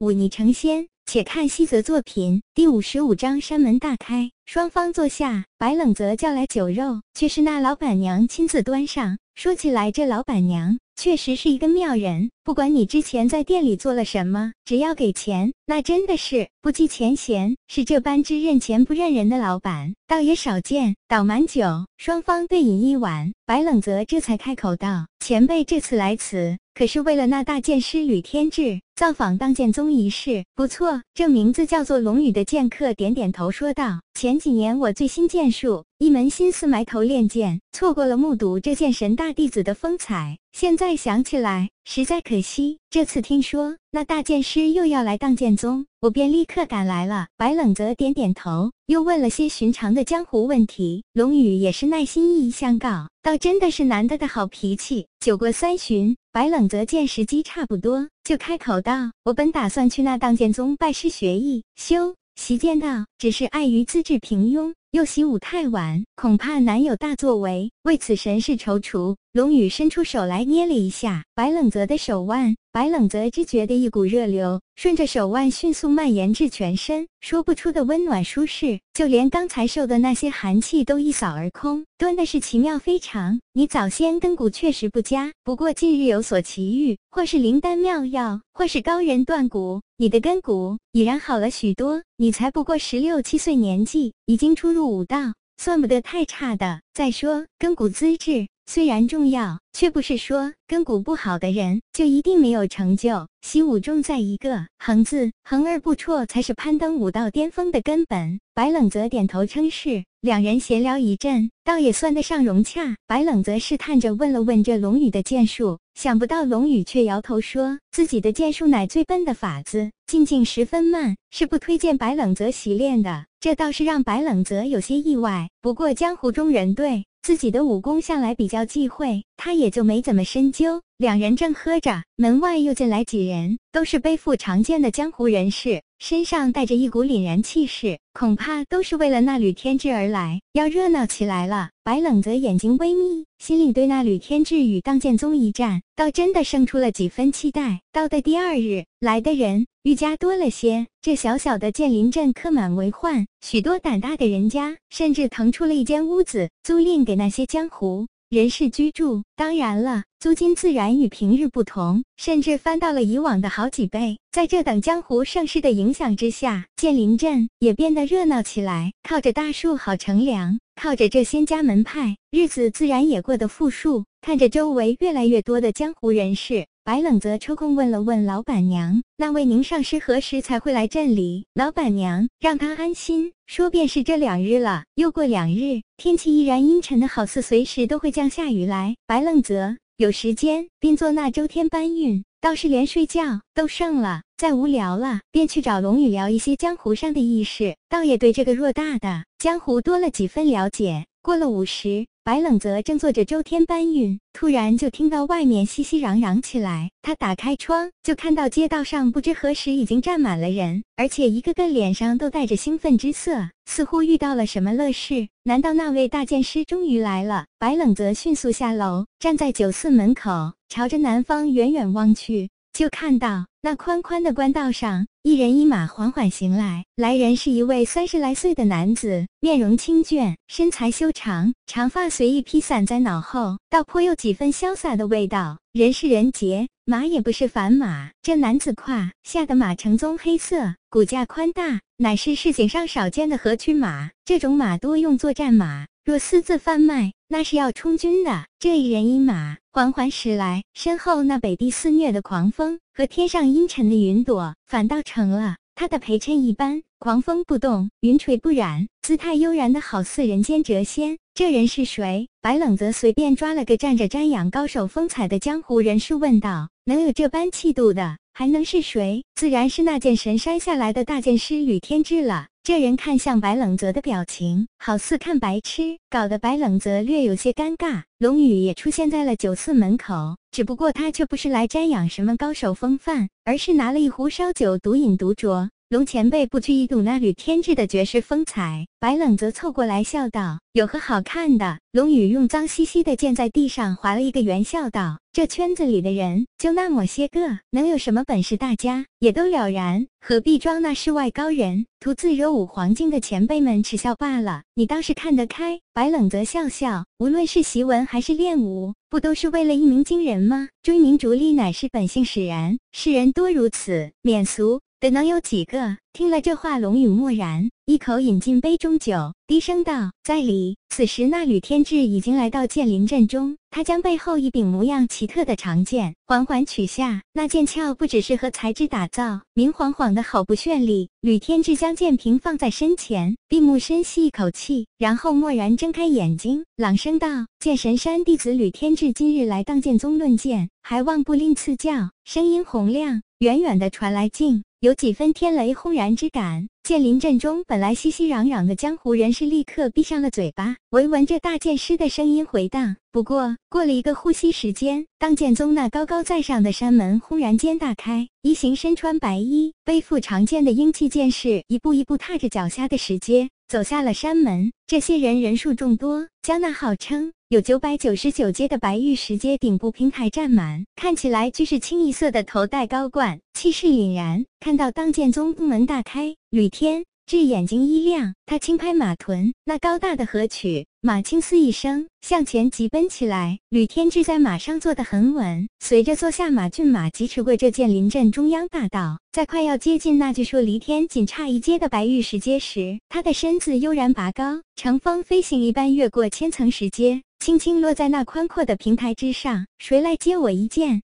忤逆成仙。且看西泽作品第五十五章山门大开。双方坐下，白冷泽叫来酒肉，却是那老板娘亲自端上。说起来，这老板娘确实是一个妙人。不管你之前在店里做了什么，只要给钱，那真的是不计前嫌。是这般只认钱不认人的老板，倒也少见。倒满酒，双方对饮一碗，白冷泽这才开口道：“前辈这次来此，可是为了那大剑师吕天志造访当剑宗一事？不错，这名字叫做龙宇的剑客点点头说道：前几年我最新剑术。”一门心思埋头练剑，错过了目睹这剑神大弟子的风采。现在想起来，实在可惜。这次听说那大剑师又要来当剑宗，我便立刻赶来了。白冷泽点点头，又问了些寻常的江湖问题。龙宇也是耐心一一相告，倒真的是难得的好脾气。酒过三巡，白冷泽见时机差不多，就开口道：“我本打算去那荡剑宗拜师学艺，修习剑道，只是碍于资质平庸。”又习武太晚，恐怕难有大作为，为此神事踌躇。龙宇伸出手来捏了一下白冷泽的手腕，白冷泽只觉得一股热流顺着手腕迅速蔓延至全身，说不出的温暖舒适，就连刚才受的那些寒气都一扫而空，蹲的是奇妙非常。你早先根骨确实不佳，不过近日有所奇遇，或是灵丹妙药，或是高人断骨，你的根骨已然好了许多。你才不过十六七岁年纪，已经初入武道，算不得太差的。再说根骨资质。虽然重要，却不是说根骨不好的人就一定没有成就。习武重在一个恒字，恒而不辍才是攀登武道巅峰的根本。白冷泽点头称是，两人闲聊一阵，倒也算得上融洽。白冷泽试探着问了问这龙宇的剑术，想不到龙宇却摇头说自己的剑术乃最笨的法子，进境十分慢，是不推荐白冷泽习练的。这倒是让白冷泽有些意外。不过江湖中人对。自己的武功向来比较忌讳，他也就没怎么深究。两人正喝着，门外又进来几人，都是背负长剑的江湖人士，身上带着一股凛然气势，恐怕都是为了那吕天志而来，要热闹起来了。白冷泽眼睛微眯，心里对那吕天志与荡剑宗一战，倒真的生出了几分期待。到的第二日，来的人愈加多了些。这小小的剑林镇客满为患，许多胆大的人家甚至腾出了一间屋子租赁给那些江湖人士居住。当然了，租金自然与平日不同，甚至翻到了以往的好几倍。在这等江湖盛世的影响之下，建林镇也变得热闹起来。靠着大树好乘凉，靠着这仙家门派，日子自然也过得富庶。看着周围越来越多的江湖人士。白冷泽抽空问了问老板娘：“那位宁上师何时才会来镇里？”老板娘让他安心说：“便是这两日了。”又过两日，天气依然阴沉的，好似随时都会降下雨来。白冷泽有时间便做那周天搬运，倒是连睡觉都剩了。再无聊了，便去找龙宇聊一些江湖上的轶事，倒也对这个偌大的江湖多了几分了解。过了午时。白冷泽正做着周天搬运，突然就听到外面熙熙攘攘起来。他打开窗，就看到街道上不知何时已经站满了人，而且一个个脸上都带着兴奋之色，似乎遇到了什么乐事。难道那位大剑师终于来了？白冷泽迅速下楼，站在酒肆门口，朝着南方远远望去，就看到那宽宽的官道上。一人一马缓缓行来，来人是一位三十来岁的男子，面容清俊，身材修长，长发随意披散在脑后，倒颇有几分潇洒的味道。人是人杰，马也不是凡马。这男子胯下的马呈棕黑色，骨架宽大，乃是市井上少见的河曲马。这种马多用作战马，若私自贩卖，那是要充军的。这一人一马缓缓驶来，身后那北地肆虐的狂风。和天上阴沉的云朵，反倒成了他的陪衬一般，狂风不动，云垂不染，姿态悠然的好似人间谪仙。这人是谁？白冷泽随便抓了个站着瞻仰高手风采的江湖人士问道：“能有这般气度的，还能是谁？自然是那剑神山下来的大剑师吕天志了。”这人看向白冷泽的表情，好似看白痴，搞得白冷泽略有些尴尬。龙宇也出现在了酒肆门口，只不过他却不是来瞻仰什么高手风范，而是拿了一壶烧酒独饮独酌。龙前辈不拘一睹那缕天质的绝世风采。白冷则凑过来笑道：“有何好看的？”龙宇用脏兮兮的剑在地上划了一个圆，笑道：“这圈子里的人就那么些个，能有什么本事？大家也都了然，何必装那世外高人，徒自惹五黄境的前辈们耻笑罢了。你倒是看得开。”白冷则笑笑：“无论是习文还是练武，不都是为了一鸣惊人吗？追名逐利乃是本性使然，世人多如此，免俗。”得能有几个？听了这话，龙宇默然，一口饮尽杯中酒，低声道：“在理。”此时，那吕天志已经来到剑林阵中，他将背后一柄模样奇特的长剑缓缓取下。那剑鞘不只是和材质打造，明晃晃的，好不绚丽。吕天志将剑平放在身前，闭目深吸一口气，然后默然睁开眼睛，朗声道：“剑神山弟子吕天志今日来当剑宗论剑，还望不吝赐教。”声音洪亮，远远的传来，竟。有几分天雷轰然然之感。剑林阵中本来熙熙攘攘的江湖人士立刻闭上了嘴巴，唯闻着大剑师的声音回荡。不过，过了一个呼吸时间，当剑宗那高高在上的山门轰然间大开，一行身穿白衣、背负长剑的英气剑士一步一步踏着脚下的石阶走下了山门。这些人人数众多，将那号称。有九百九十九阶的白玉石阶顶部平台占满，看起来俱是清一色的头戴高冠，气势凛然。看到当剑宗宫门大开，吕天志眼睛一亮，他轻拍马臀，那高大的河曲马轻嘶一声，向前疾奔起来。吕天志在马上坐得很稳，随着坐下马，骏马疾驰过这剑林镇中央大道，在快要接近那据说离天仅差一阶的白玉石阶时，他的身子悠然拔高，乘风飞行一般越过千层石阶。轻轻落在那宽阔的平台之上，谁来接我一剑？